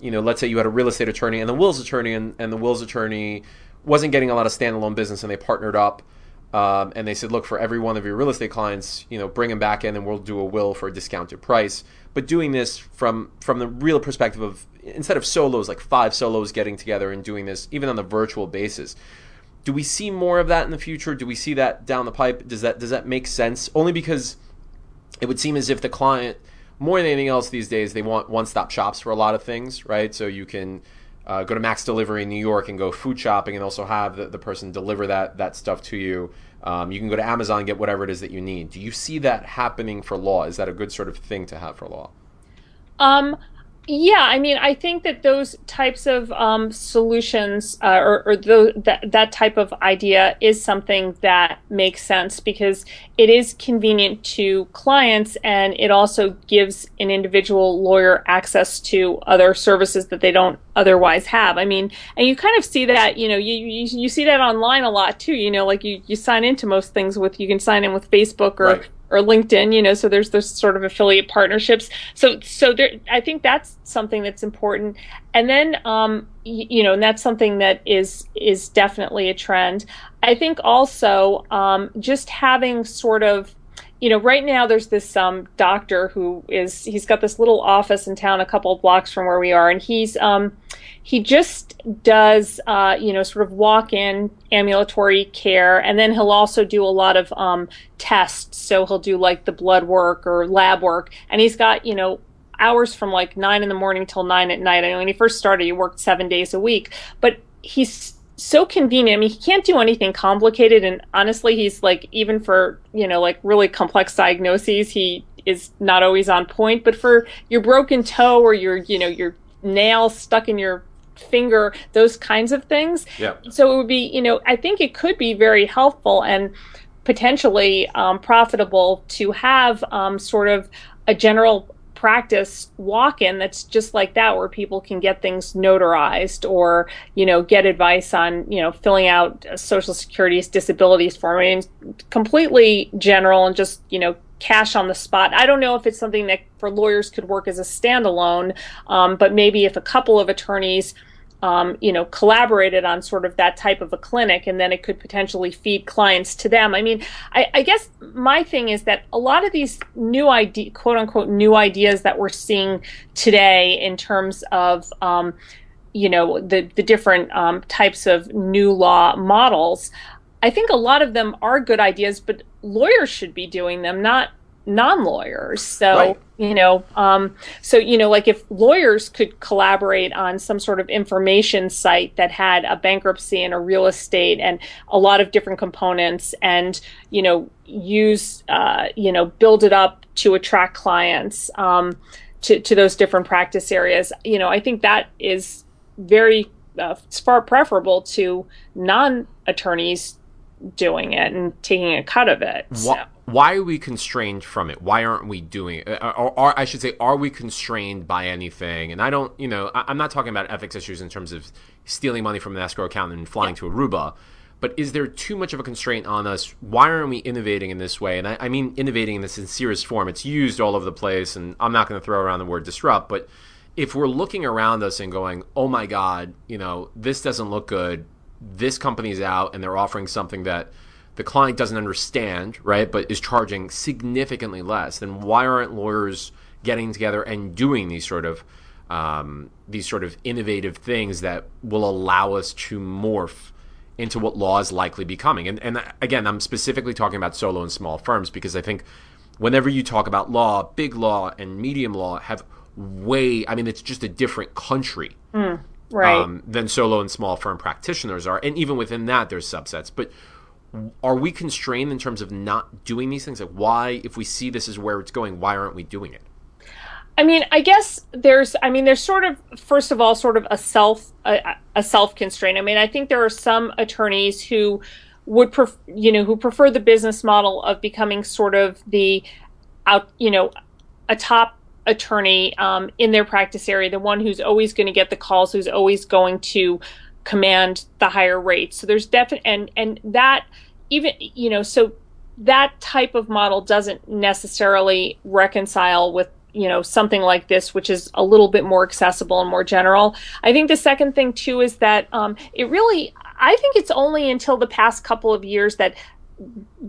Speaker 1: you know, let's say you had a real estate attorney and the wills attorney, and, and the wills attorney wasn't getting a lot of standalone business and they partnered up um, and they said, look, for every one of your real estate clients, you know, bring them back in, and we'll do a will for a discounted price. But doing this from from the real perspective of instead of solos, like five solos getting together and doing this, even on the virtual basis. Do we see more of that in the future? Do we see that down the pipe? Does that does that make sense? Only because it would seem as if the client, more than anything else these days, they want one stop shops for a lot of things, right? So you can uh, go to Max Delivery in New York and go food shopping and also have the, the person deliver that that stuff to you. Um, you can go to Amazon and get whatever it is that you need. Do you see that happening for law? Is that a good sort of thing to have for law?
Speaker 2: Um, yeah, I mean, I think that those types of um, solutions uh, or, or that that type of idea is something that makes sense because it is convenient to clients and it also gives an individual lawyer access to other services that they don't otherwise have. I mean, and you kind of see that, you know, you, you, you see that online a lot too. You know, like you, you sign into most things with you can sign in with Facebook or right or LinkedIn, you know, so there's this sort of affiliate partnerships. So, so there, I think that's something that's important. And then, um, y- you know, and that's something that is, is definitely a trend. I think also, um, just having sort of, you know, right now there's this um, doctor who is he's got this little office in town, a couple of blocks from where we are, and he's um, he just does uh, you know sort of walk-in ambulatory care, and then he'll also do a lot of um, tests. So he'll do like the blood work or lab work, and he's got you know hours from like nine in the morning till nine at night. I mean, when he first started, he worked seven days a week, but he's so convenient. I mean, he can't do anything complicated. And honestly, he's like, even for, you know, like really complex diagnoses, he is not always on point. But for your broken toe or your, you know, your nail stuck in your finger, those kinds of things.
Speaker 1: Yeah.
Speaker 2: So it would be, you know, I think it could be very helpful and potentially um, profitable to have um, sort of a general practice walk-in that's just like that where people can get things notarized or you know get advice on you know filling out social security's disabilities form I mean completely general and just you know cash on the spot. I don't know if it's something that for lawyers could work as a standalone, um, but maybe if a couple of attorneys um, you know, collaborated on sort of that type of a clinic, and then it could potentially feed clients to them. I mean, I, I guess my thing is that a lot of these new idea, quote unquote, new ideas that we're seeing today in terms of, um, you know, the the different um, types of new law models. I think a lot of them are good ideas, but lawyers should be doing them, not non-lawyers so right. you know um, so you know like if lawyers could collaborate on some sort of information site that had a bankruptcy and a real estate and a lot of different components and you know use uh, you know build it up to attract clients um, to, to those different practice areas you know i think that is very uh, far preferable to non-attorneys doing it and taking a cut of it so
Speaker 1: why are we constrained from it? Why aren't we doing it? Or, or, or, I should say, are we constrained by anything? And I don't, you know, I, am not talking about ethics issues in terms of stealing money from an escrow account and flying yeah. to Aruba. But is there too much of a constraint on us? Why aren't we innovating in this way? And I, I mean innovating in the sincerest form. It's used all over the place, and I'm not going to throw around the word disrupt, but if we're looking around us and going, oh my God, you know, this doesn't look good, this company's out and they're offering something that – the client doesn't understand, right, but is charging significantly less, then why aren't lawyers getting together and doing these sort of um, these sort of innovative things that will allow us to morph into what law is likely becoming? And, and again, I'm specifically talking about solo and small firms because I think whenever you talk about law, big law and medium law have way, I mean, it's just a different country.
Speaker 2: Mm, right. Um,
Speaker 1: than solo and small firm practitioners are. And even within that, there's subsets. But are we constrained in terms of not doing these things? Like, why, if we see this is where it's going, why aren't we doing it?
Speaker 2: I mean, I guess there's, I mean, there's sort of, first of all, sort of a self, a, a self constraint. I mean, I think there are some attorneys who would, pref- you know, who prefer the business model of becoming sort of the out, you know, a top attorney um, in their practice area, the one who's always going to get the calls, who's always going to command the higher rates. So there's definitely, and, and that even, you know, so that type of model doesn't necessarily reconcile with you know something like this which is a little bit more accessible and more general i think the second thing too is that um, it really i think it's only until the past couple of years that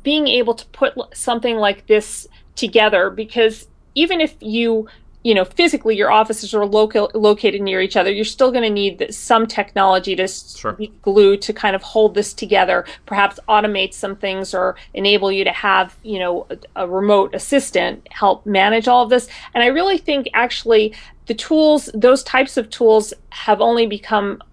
Speaker 2: being able to put something like this together because even if you you know, physically your offices are local, located near each other, you're still going to need some technology to sure. be glued to kind of hold this together, perhaps automate some things or enable you to have, you know, a, a remote assistant help manage all of this. And I really think actually the tools, those types of tools have only become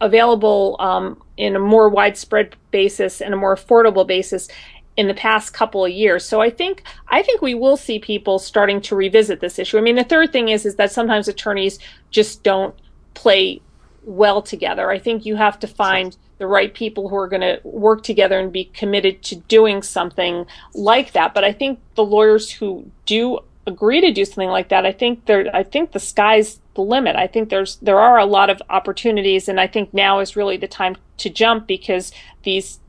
Speaker 2: available um, in a more widespread basis and a more affordable basis in the past couple of years. So I think I think we will see people starting to revisit this issue. I mean, the third thing is is that sometimes attorneys just don't play well together. I think you have to find the right people who are going to work together and be committed to doing something like that. But I think the lawyers who do agree to do something like that, I think there I think the sky's the limit. I think there's there are a lot of opportunities and I think now is really the time to jump because these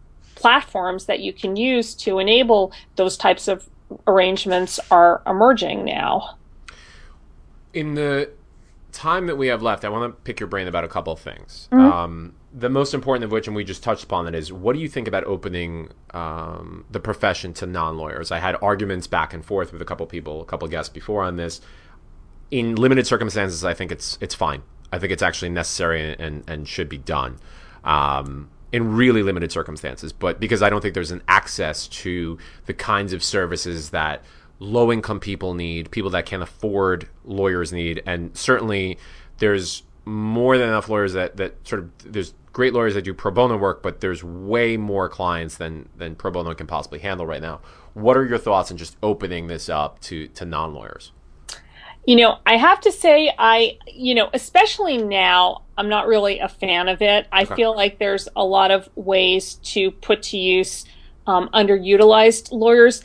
Speaker 2: platforms that you can use to enable those types of arrangements are emerging now.
Speaker 1: In the time that we have left, I want to pick your brain about a couple of things. Mm-hmm. Um, the most important of which, and we just touched upon it, is what do you think about opening um, the profession to non lawyers? I had arguments back and forth with a couple people, a couple guests before on this. In limited circumstances, I think it's it's fine. I think it's actually necessary and, and should be done. Um, in really limited circumstances, but because I don't think there's an access to the kinds of services that low income people need, people that can't afford lawyers need, and certainly there's more than enough lawyers that, that sort of there's great lawyers that do pro bono work, but there's way more clients than than pro bono can possibly handle right now. What are your thoughts on just opening this up to to non lawyers?
Speaker 2: You know, I have to say, I, you know, especially now, I'm not really a fan of it. I okay. feel like there's a lot of ways to put to use um, underutilized lawyers.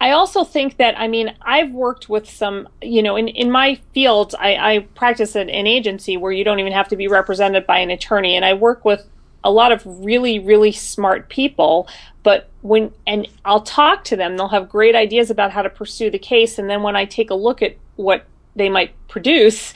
Speaker 2: I also think that, I mean, I've worked with some, you know, in, in my field, I, I practice at an agency where you don't even have to be represented by an attorney. And I work with a lot of really, really smart people. But when, and I'll talk to them, they'll have great ideas about how to pursue the case. And then when I take a look at what they might produce,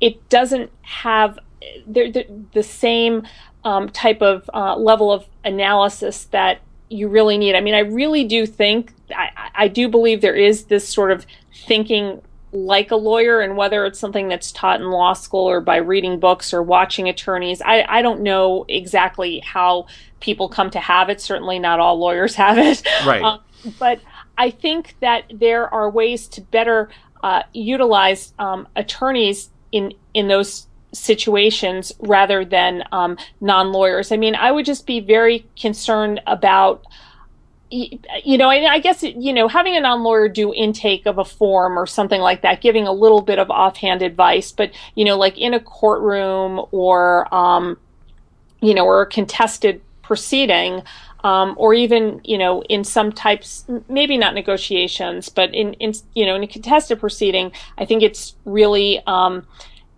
Speaker 2: it doesn't have the, the same um, type of uh, level of analysis that you really need. I mean, I really do think, I, I do believe there is this sort of thinking like a lawyer and whether it's something that's taught in law school or by reading books or watching attorneys i, I don't know exactly how people come to have it certainly not all lawyers have it
Speaker 1: right um,
Speaker 2: but i think that there are ways to better uh, utilize um, attorneys in in those situations rather than um, non lawyers. I mean, I would just be very concerned about. You know, I, I guess you know having a non-lawyer do intake of a form or something like that, giving a little bit of offhand advice, but you know, like in a courtroom or um, you know, or a contested proceeding, um, or even you know in some types maybe not negotiations but in, in you know in a contested proceeding i think it's really um,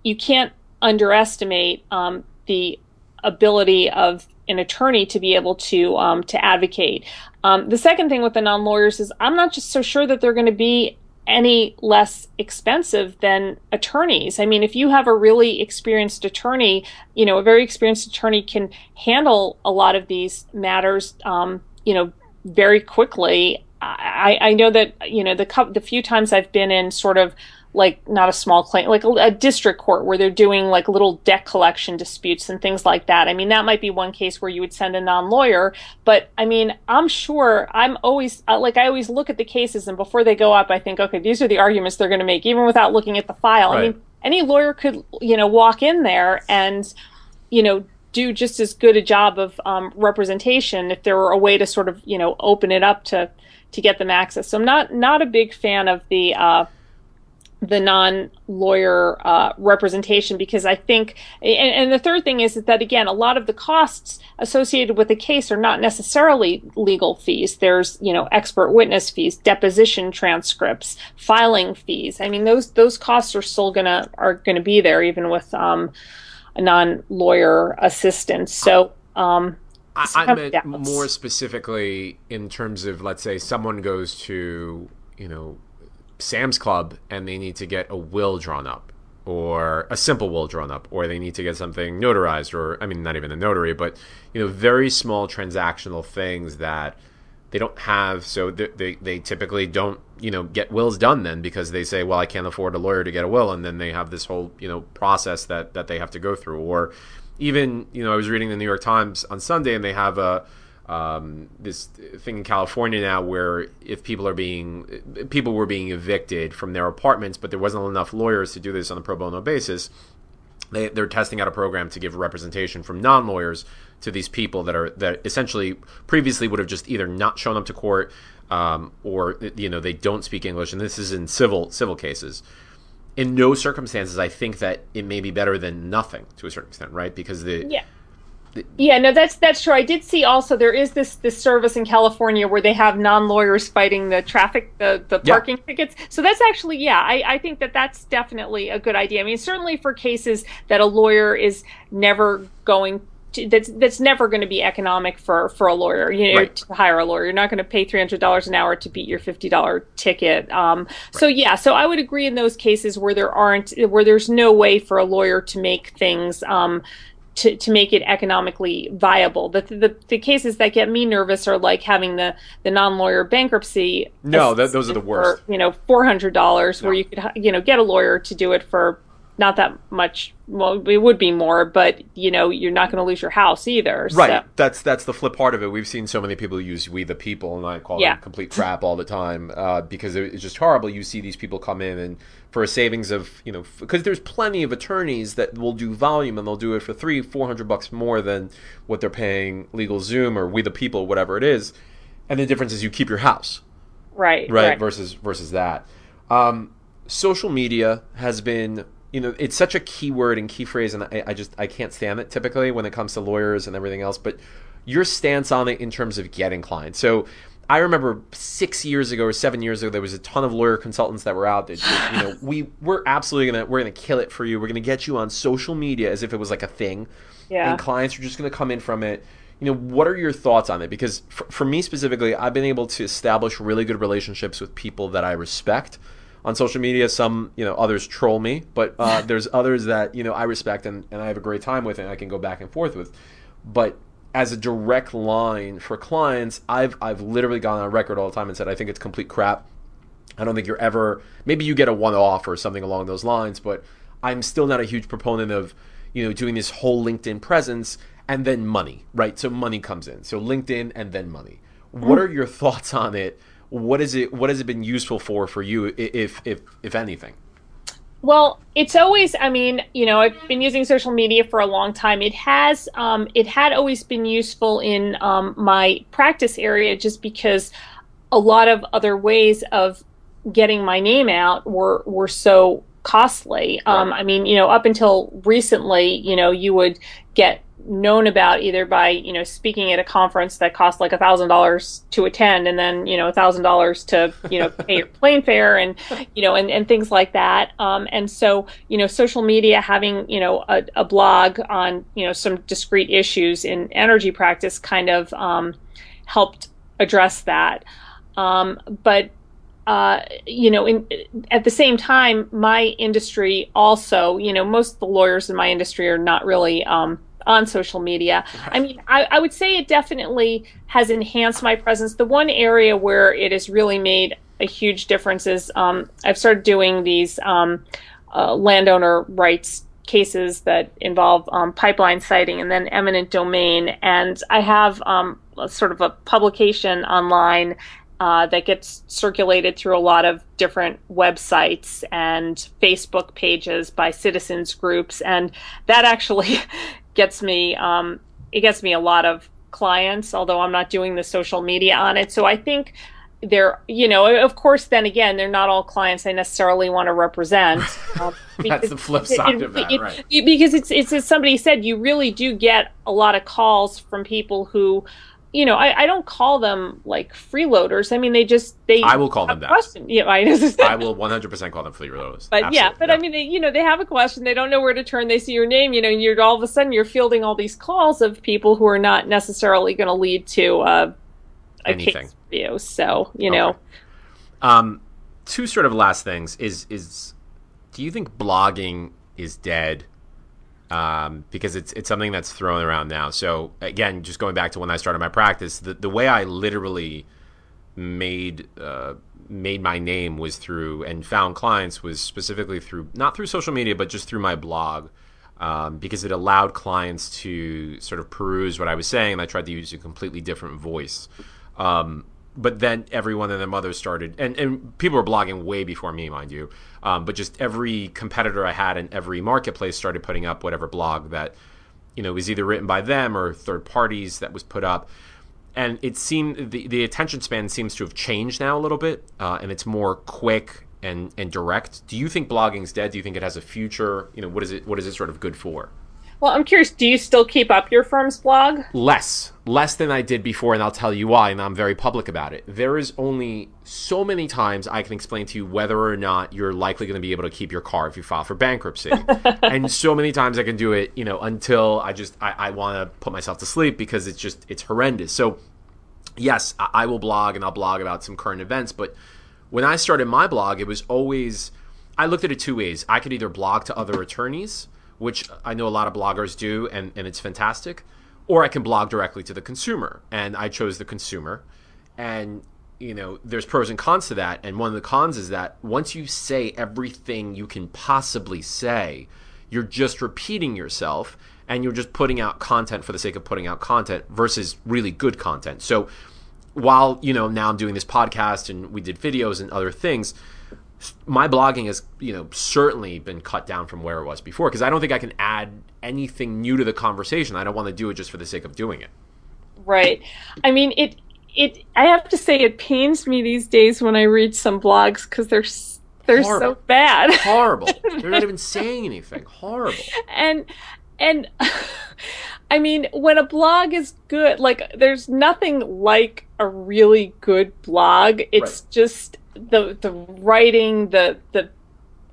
Speaker 2: you can't underestimate um, the ability of an attorney to be able to um, to advocate um, the second thing with the non-lawyers is i'm not just so sure that they're going to be any less expensive than attorneys. I mean, if you have a really experienced attorney, you know, a very experienced attorney can handle a lot of these matters, um, you know, very quickly. I, I know that, you know, the, the few times I've been in sort of like not a small claim, like a, a, district court where they're doing like little debt collection disputes and things like that. I mean, that might be one case where you would send a non-lawyer, but I mean, I'm sure I'm always like I always look at the cases and before they go up, I think, okay, these are the arguments they're going to make, even without looking at the file. Right. I mean, any lawyer could, you know, walk in there and, you know, do just as good a job of um, representation if there were a way to sort of, you know, open it up to to get them access. So I'm not not a big fan of the uh, the non-lawyer uh, representation because I think, and, and, the third thing is that again, a lot of the costs associated with the case are not necessarily legal fees. There's you know expert witness fees, deposition transcripts, filing fees. I mean those those costs are still gonna are gonna be there even with um, a non-lawyer assistance. So. Um,
Speaker 1: I, I meant yeah, more specifically in terms of let's say someone goes to you know Sam's Club and they need to get a will drawn up or a simple will drawn up or they need to get something notarized or I mean not even a notary but you know very small transactional things that they don't have. So they, they, they typically don't you know get wills done then because they say well I can't afford a lawyer to get a will. And then they have this whole you know process that that they have to go through. Or even you know I was reading the New York Times on Sunday and they have a um, this thing in California now where if people are being people were being evicted from their apartments, but there wasn't enough lawyers to do this on a pro bono basis. They, they're testing out a program to give representation from non-lawyers to these people that are that essentially previously would have just either not shown up to court um, or you know they don't speak English, and this is in civil civil cases. In no circumstances, I think that it may be better than nothing to a certain extent, right? Because the
Speaker 2: yeah yeah, no, that's that's true. I did see also there is this this service in California where they have non lawyers fighting the traffic the the parking yeah. tickets. So that's actually yeah, I I think that that's definitely a good idea. I mean, certainly for cases that a lawyer is never going to, that's that's never going to be economic for for a lawyer. You know, right. to hire a lawyer, you're not going to pay three hundred dollars an hour to beat your fifty dollar ticket. Um, right. So yeah, so I would agree in those cases where there aren't where there's no way for a lawyer to make things. Um, to, to make it economically viable. The, the, the cases that get me nervous are like having the, the non lawyer bankruptcy.
Speaker 1: No, that, those are the worst.
Speaker 2: For, you know, four hundred dollars, no. where you could you know get a lawyer to do it for not that much. Well, it would be more, but you know, you're not going to lose your house either.
Speaker 1: Right. So. That's that's the flip part of it. We've seen so many people use "we the people," and I call yeah. it complete crap all the time uh, because it's just horrible. You see these people come in and for a savings of you know because there's plenty of attorneys that will do volume and they'll do it for three, four hundred bucks more than what they're paying LegalZoom or "we the people," whatever it is. And the difference is you keep your house.
Speaker 2: Right.
Speaker 1: Right. right. Versus versus that. Um, social media has been you know it's such a key word and key phrase and I, I, just i can't stand it typically when it comes to lawyers and everything else but your stance on it in terms of getting clients. So i remember six years ago or seven years ago there was a ton of lawyer consultants that were out there. You know we we're absolutely gonna we're gonna kill it for you. We're gonna get you on social media as if it was like a thing yeah. and clients are just gonna come in from it. You know what are your thoughts on it? Because for, for me specifically i've been able to establish really good relationships with people that i respect on social media. Some, you know, others troll me, but uh, there's others that you know I respect and, and I have a great time with, and I can go back and forth with. But as a direct line for clients, I've I've literally gone on record all the time and said I think it's complete crap. I don't think you're ever. Maybe you get a one off or something along those lines, but I'm still not a huge proponent of you know doing this whole LinkedIn presence and then money, right? So money comes in. So LinkedIn and then money. What mm. are your thoughts on it? What is it what has it been useful for for you if if if anything?
Speaker 2: Well it's always i mean you know i've been using social media for a long time. It has um, it had always been useful in um, my practice area just because a lot of other ways of getting my name out were were so costly. Um, i mean you know up until recently you know you would get known about either by you know speaking at a conference that cost like a thousand dollars to attend and then you know a thousand dollars to you know pay your plane fare and you know and, and things like that. Um, and so you know social media having you know a, a, blog on you know some discrete issues in energy practice kind of um, helped address that. Um, but uh, you know, in, at the same time, my industry also, you know, most of the lawyers in my industry are not really um, on social media. I mean, I, I, would say it definitely has enhanced my presence. The one area where it has really made a huge difference is um, I've started doing these um, uh, landowner rights cases that involve um, pipeline siting and then eminent domain. And I have um, sort of a publication online uh, that gets circulated through a lot of different websites and Facebook pages by citizens groups, and that actually gets me um, it gets me a lot of clients, although I'm not doing the social media on it. So I think they're you know of course then again they're not all clients I necessarily want to represent.
Speaker 1: Um, That's the flip side it, of that,
Speaker 2: it,
Speaker 1: right?
Speaker 2: It, because it's it's as somebody said, you really do get a lot of calls from people who you know, I, I don't call them like freeloaders. I mean, they just they.
Speaker 1: I will call them that.
Speaker 2: Question. Yeah, I,
Speaker 1: I will 100 percent call them freeloaders.
Speaker 2: But
Speaker 1: Absolutely,
Speaker 2: yeah, but
Speaker 1: yeah.
Speaker 2: I mean, they, you know, they have a question. They don't know where to turn. They see your name. You know, and you're all of a sudden you're fielding all these calls of people who are not necessarily going to lead to uh, a
Speaker 1: Anything.
Speaker 2: case. So you know,
Speaker 1: Okay. Um, two sort of last things is is do you think blogging is dead? Um, because it's it's something that's thrown around now. So again, just going back to when I started my practice, the the way I literally made uh, made my name was through and found clients was specifically through not through social media, but just through my blog. Um, because it allowed clients to sort of peruse what I was saying, and I tried to use a completely different voice. Um, but then everyone and their mother started, and, and people were blogging way before me, mind you. Um, but just every competitor I had in every marketplace started putting up whatever blog that you know was either written by them or third parties that was put up. And it seemed the, the attention span seems to have changed now a little bit, uh, and it's more quick and, and direct. Do you think blogging's dead? Do you think it has a future? You know, what is it? What is it sort of good for?
Speaker 2: Well, I'm curious. Do you still keep up your firm's blog?
Speaker 1: less less than i did before and i'll tell you why and i'm very public about it there is only so many times i can explain to you whether or not you're likely going to be able to keep your car if you file for bankruptcy and so many times i can do it you know until i just i, I want to put myself to sleep because it's just it's horrendous so yes I, I will blog and i'll blog about some current events but when i started my blog it was always i looked at it two ways i could either blog to other attorneys which I know a lot of bloggers do, and, and it's fantastic. Or I can blog directly to the consumer, and I chose the consumer. And you know, there's pros and cons to that. And one of the cons is that once you say everything you can possibly say, you're just repeating yourself, and you're just putting out content for the sake of putting out content versus really good content. So while you know now I'm doing this podcast and we did videos and other things my blogging has you know certainly been cut down from where it was before because I don't think I can add anything new to the conversation. I don't want to do it just for the sake of doing it.
Speaker 2: Right. I mean, it it. I have to say, it pains me these days when I read some blogs because they're they're
Speaker 1: Horrible.
Speaker 2: so bad.
Speaker 1: Horrible. They're not even saying anything. Horrible.
Speaker 2: and and I mean, when a blog is good, like there's nothing like a really good blog. It's
Speaker 1: Right.
Speaker 2: just the the writing, the the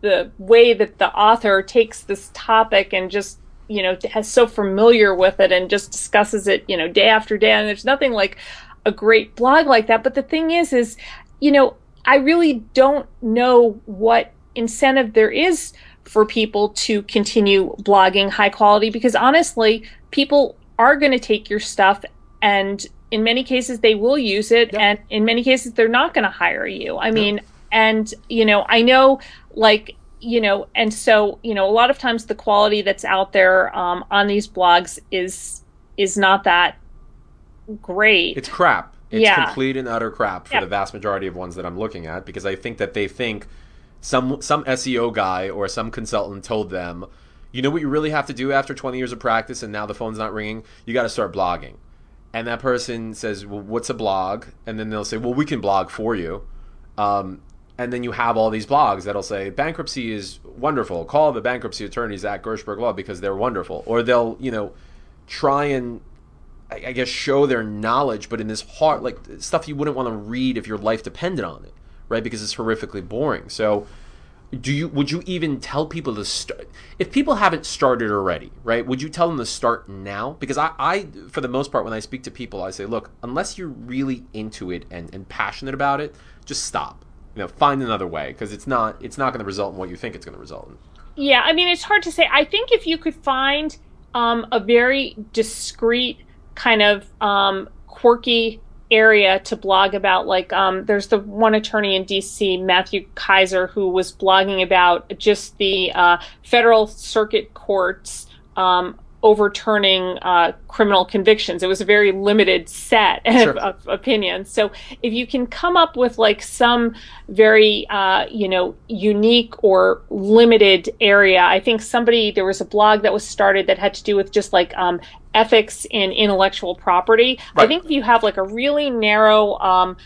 Speaker 2: the way that the author takes this topic and just you know has so familiar with it and just discusses it you know day after day. And there's nothing like a great blog like that. But the thing is is you know i really don't know what incentive there is for people to continue blogging high quality because honestly people are going to take your stuff and in many cases they will use it
Speaker 1: Yep.
Speaker 2: and in many cases they're not going to hire you i mean and you know i know like you know and so you know a lot of times the quality that's out there um, on these blogs is is not that great
Speaker 1: It's crap. It's
Speaker 2: Yeah.
Speaker 1: complete and utter crap for the vast majority of ones that I'm looking at because I think that they think some some SEO guy or some consultant told them, you know what you really have to do after 20 years of practice and now the phone's not ringing, you got to start blogging. And that person says, "Well, what's a blog?" And then they'll say, "Well, we can blog for you." Um, and then you have all these blogs that'll say bankruptcy is wonderful. Call the bankruptcy attorneys at Gershburg Law because they're wonderful. Or they'll, you know, try and I guess show their knowledge, but in this hard like stuff you wouldn't want to read if your life depended on it, right? Because it's horrifically boring. So, do you would you even tell people to start if people haven't started already, right? Would you tell them to start now? Because I, I for the most part, when I speak to people, I say, look, unless you're really into it and, and passionate about it, just stop. You know, find another way because it's not it's not going to result in what you think it's going to result in.
Speaker 2: Yeah, I mean, it's hard to say. I think if you could find um, a very discreet, kind of um, quirky area to blog about, like um, there's the one attorney in DC, Matthew Kaiser, who was blogging about just the uh, federal circuit courts. Um, overturning uh, criminal convictions. It was a very limited set
Speaker 1: Sure.
Speaker 2: of, of opinions. So if you can come up with like some very uh, you know unique or limited area, I think somebody there was a blog that was started that had to do with just like um, ethics in intellectual property. I think if you have like a really narrow um,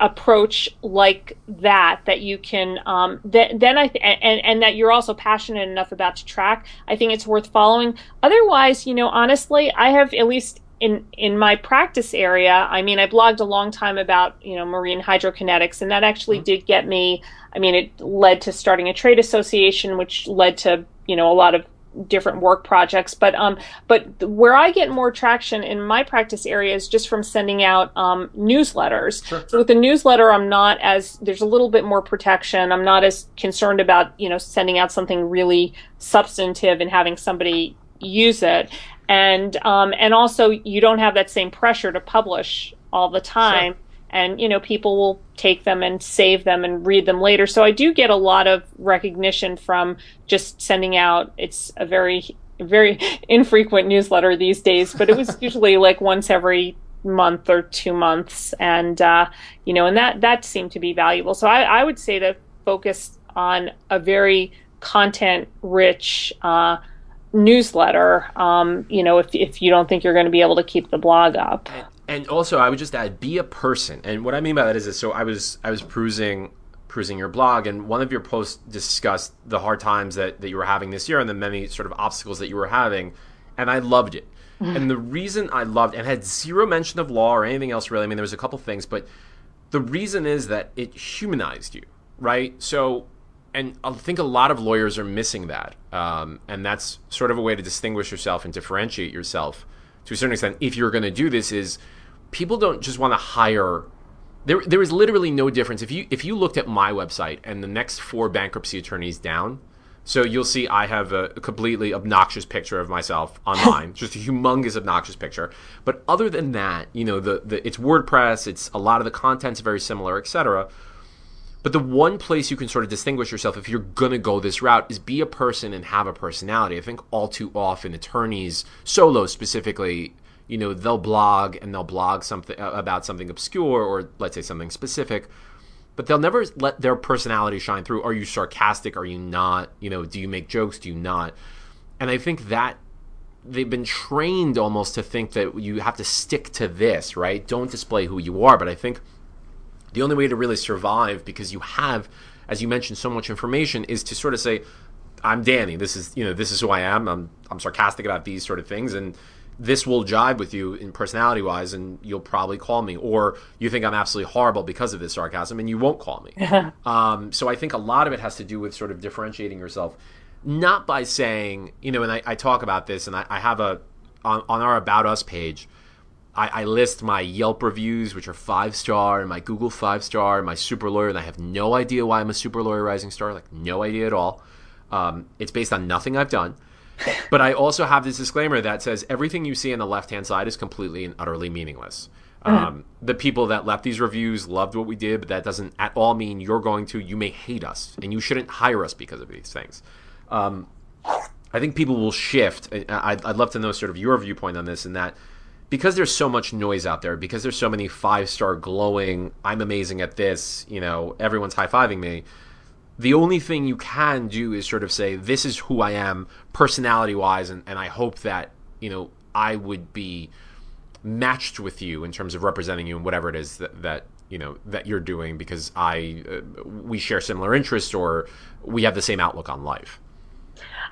Speaker 2: approach like that that you can um, th- then I th- and and that you're also passionate enough about to track. I think it's worth following. Otherwise, you know, honestly, I have at least in in my practice area. I mean, I blogged a long time about you know marine hydrokinetics, and that actually mm-hmm. did get me. I mean, it led to starting a trade association, which led to you know a lot of different work projects but um but where i get more traction in my practice area is just from sending out um, newsletters. Sure. so with the newsletter i'm not as there's a little bit more protection. I'm not as concerned about you know sending out something really substantive and having somebody use it. And um and also you don't have that same pressure to publish all the time. sure and you know people will take them and save them and read them later. So i do get a lot of recognition from just sending out it's a very very infrequent newsletter these days but it was usually like once every month or two months. And uh, you know and that that seemed to be valuable. So i, I would say to focus on a very content rich uh, newsletter um, you know if, if you don't think you're going to be able to keep the blog up
Speaker 1: and also I would just add be a person. And what I mean by that is this, so I was I was perusing perusing your blog and one of your posts discussed the hard times that, that you were having this year and the many sort of obstacles that you were having and I loved it. Mm-hmm. And the reason I loved and had zero mention of law or anything else really, I mean there was a couple things, but the reason is that it humanized you, right? So and I think a lot of lawyers are missing that. Um, and that's sort of a way to distinguish yourself and differentiate yourself to a certain extent if you're going to do this is people don't just want to hire there there is literally no difference if you if you looked at my website and the next four bankruptcy attorneys down so you'll see I have a, completely obnoxious picture of myself online, just a humongous obnoxious picture. But other than that, you know, the, the it's WordPress, it's a lot of the content's very similar, etc. But the one place you can sort of distinguish yourself if you're gonna go this route is be a person and have a personality. I think all too often attorneys, solos specifically, you know they'll blog and they'll blog something uh, about something obscure or let's say something specific but they'll never let their personality shine through. Are you sarcastic? Are you not? You know do you make jokes? Do you not? And i think that they've been trained almost to think that you have to stick to this right? Don't display who you are but i think the only way to really survive because you have as you mentioned so much information is to sort of say i'm danny. This is you know this is who i am. I'm i'm sarcastic about these sort of things and this will jive with you in personality wise and you'll probably call me. Or you think i'm absolutely horrible because of this sarcasm and you won't call me. Um, so i think a lot of it has to do with sort of differentiating yourself not by saying you know and i, I talk about this and I, I have a on, on, our about us page I, I, list my yelp reviews which are five star and my google five star and my super lawyer and i have no idea why i'm a super lawyer rising star like no idea at all um, it's based on nothing i've done but I also have this disclaimer that says everything you see on the left hand side is completely and utterly meaningless. Mm-hmm. Um, the people that left these reviews loved what we did, but that doesn't at all mean you're going to. You may hate us, and you shouldn't hire us because of these things. Um, I think people will shift. I'd, I'd love to know sort of your viewpoint on this, and that because there's so much noise out there, because there's so many five star glowing, I'm amazing at this, you know, everyone's high fiving me the only thing you can do is sort of say this is who i am personality wise and, and i hope that you know i would be matched with you in terms of representing you and whatever it is that, that you know that you're doing because i uh, we share similar interests or we have the same outlook on life.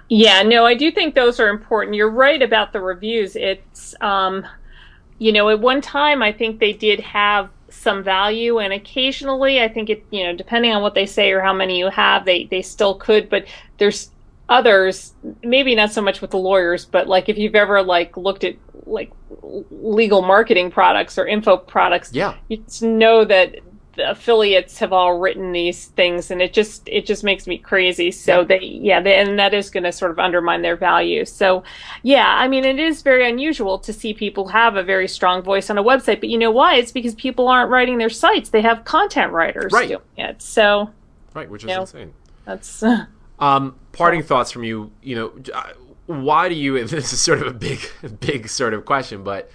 Speaker 2: Yeah no i do think those are important. You're right about the reviews. It's um you know at one time i think they did have some value and occasionally i think it you know depending on what they say or how many you have they they still could but there's others maybe not so much with the lawyers but like if you've ever like looked at like legal marketing products or info products
Speaker 1: yeah.
Speaker 2: you know that affiliates have all written these things and it just it just makes me crazy. So they yeah they, and that is going to sort of undermine their value. So yeah i mean it is very unusual to see people have a very strong voice on a website but you know why? It's because people aren't writing their sites. They have content writers
Speaker 1: right.
Speaker 2: doing it. So
Speaker 1: right which is know, insane.
Speaker 2: that's
Speaker 1: um parting thoughts from you you know uh, why do you and this is sort of a big big sort of question but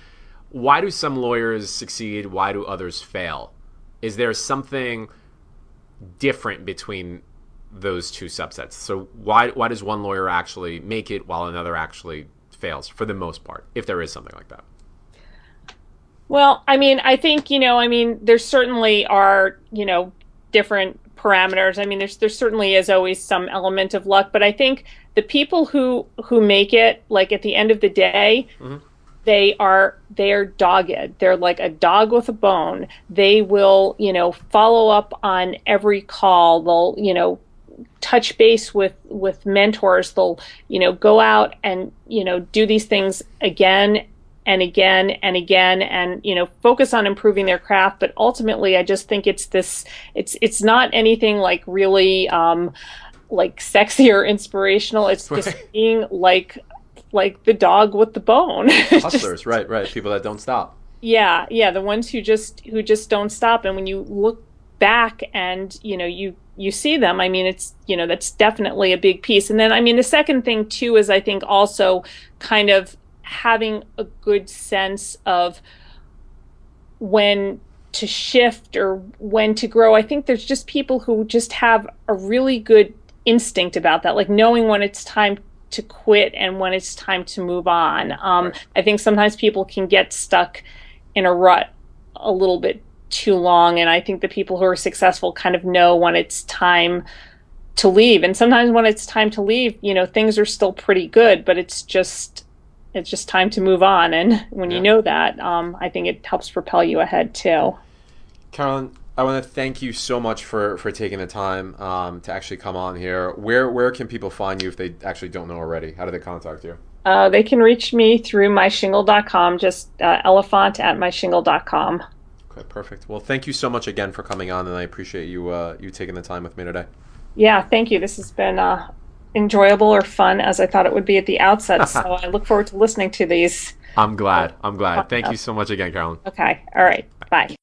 Speaker 1: why do some lawyers succeed? Why do others fail is there something different between those two subsets? So why why does one lawyer actually make it while another actually fails for the most part, if there is something like that?
Speaker 2: Well, I mean, I think you know, I mean, there certainly are you know different parameters. I mean, there's there certainly is always some element of luck, but I think the people who who make it, like at the end of the day, mm-hmm. They are they are dogged. They're like a dog with a bone. They will, you know, follow up on every call. They'll, you know, touch base with with mentors. They'll, you know, go out and you know do these things again and again and again and you know focus on improving their craft but ultimately i just think it's this it's it's not anything like really um like sexy or inspirational it's just being like like the dog with the bone.
Speaker 1: Hustlers just, right right. People that don't stop.
Speaker 2: Yeah yeah the ones who just who just don't stop. And when you look back and you know you you see them i mean it's you know that's definitely a big piece. And then i mean the second thing too is i think also kind of having a good sense of when to shift or when to grow. I think there's just people who just have a really good instinct about that, like knowing when it's time to quit and when it's time to move on. Um, right. I think sometimes people can get stuck in a rut a little bit too long, and I think the people who are successful kind of know when it's time to leave. And sometimes when it's time to leave, you know, things are still pretty good, but it's just it's just time to move on. And when yeah. you know that, um, I think it helps propel you ahead too.
Speaker 1: Carolyn, I want to thank you so much for, for taking the time um, to actually come on here. Where where can people find you if they actually don't know already? How do they contact you?
Speaker 2: Uh, they can reach me through myshingle.com, just uh, elefant at myshingle.com.
Speaker 1: Okay, perfect. Well, thank you so much again for coming on, and I appreciate you uh, you taking the time with me today.
Speaker 2: Yeah, thank you. This has been uh, enjoyable or fun as I thought it would be at the outset. so I look forward to listening to these.
Speaker 1: I'm glad. I'm glad. Thank you so much again, Carolyn.
Speaker 2: Okay. All right. Bye.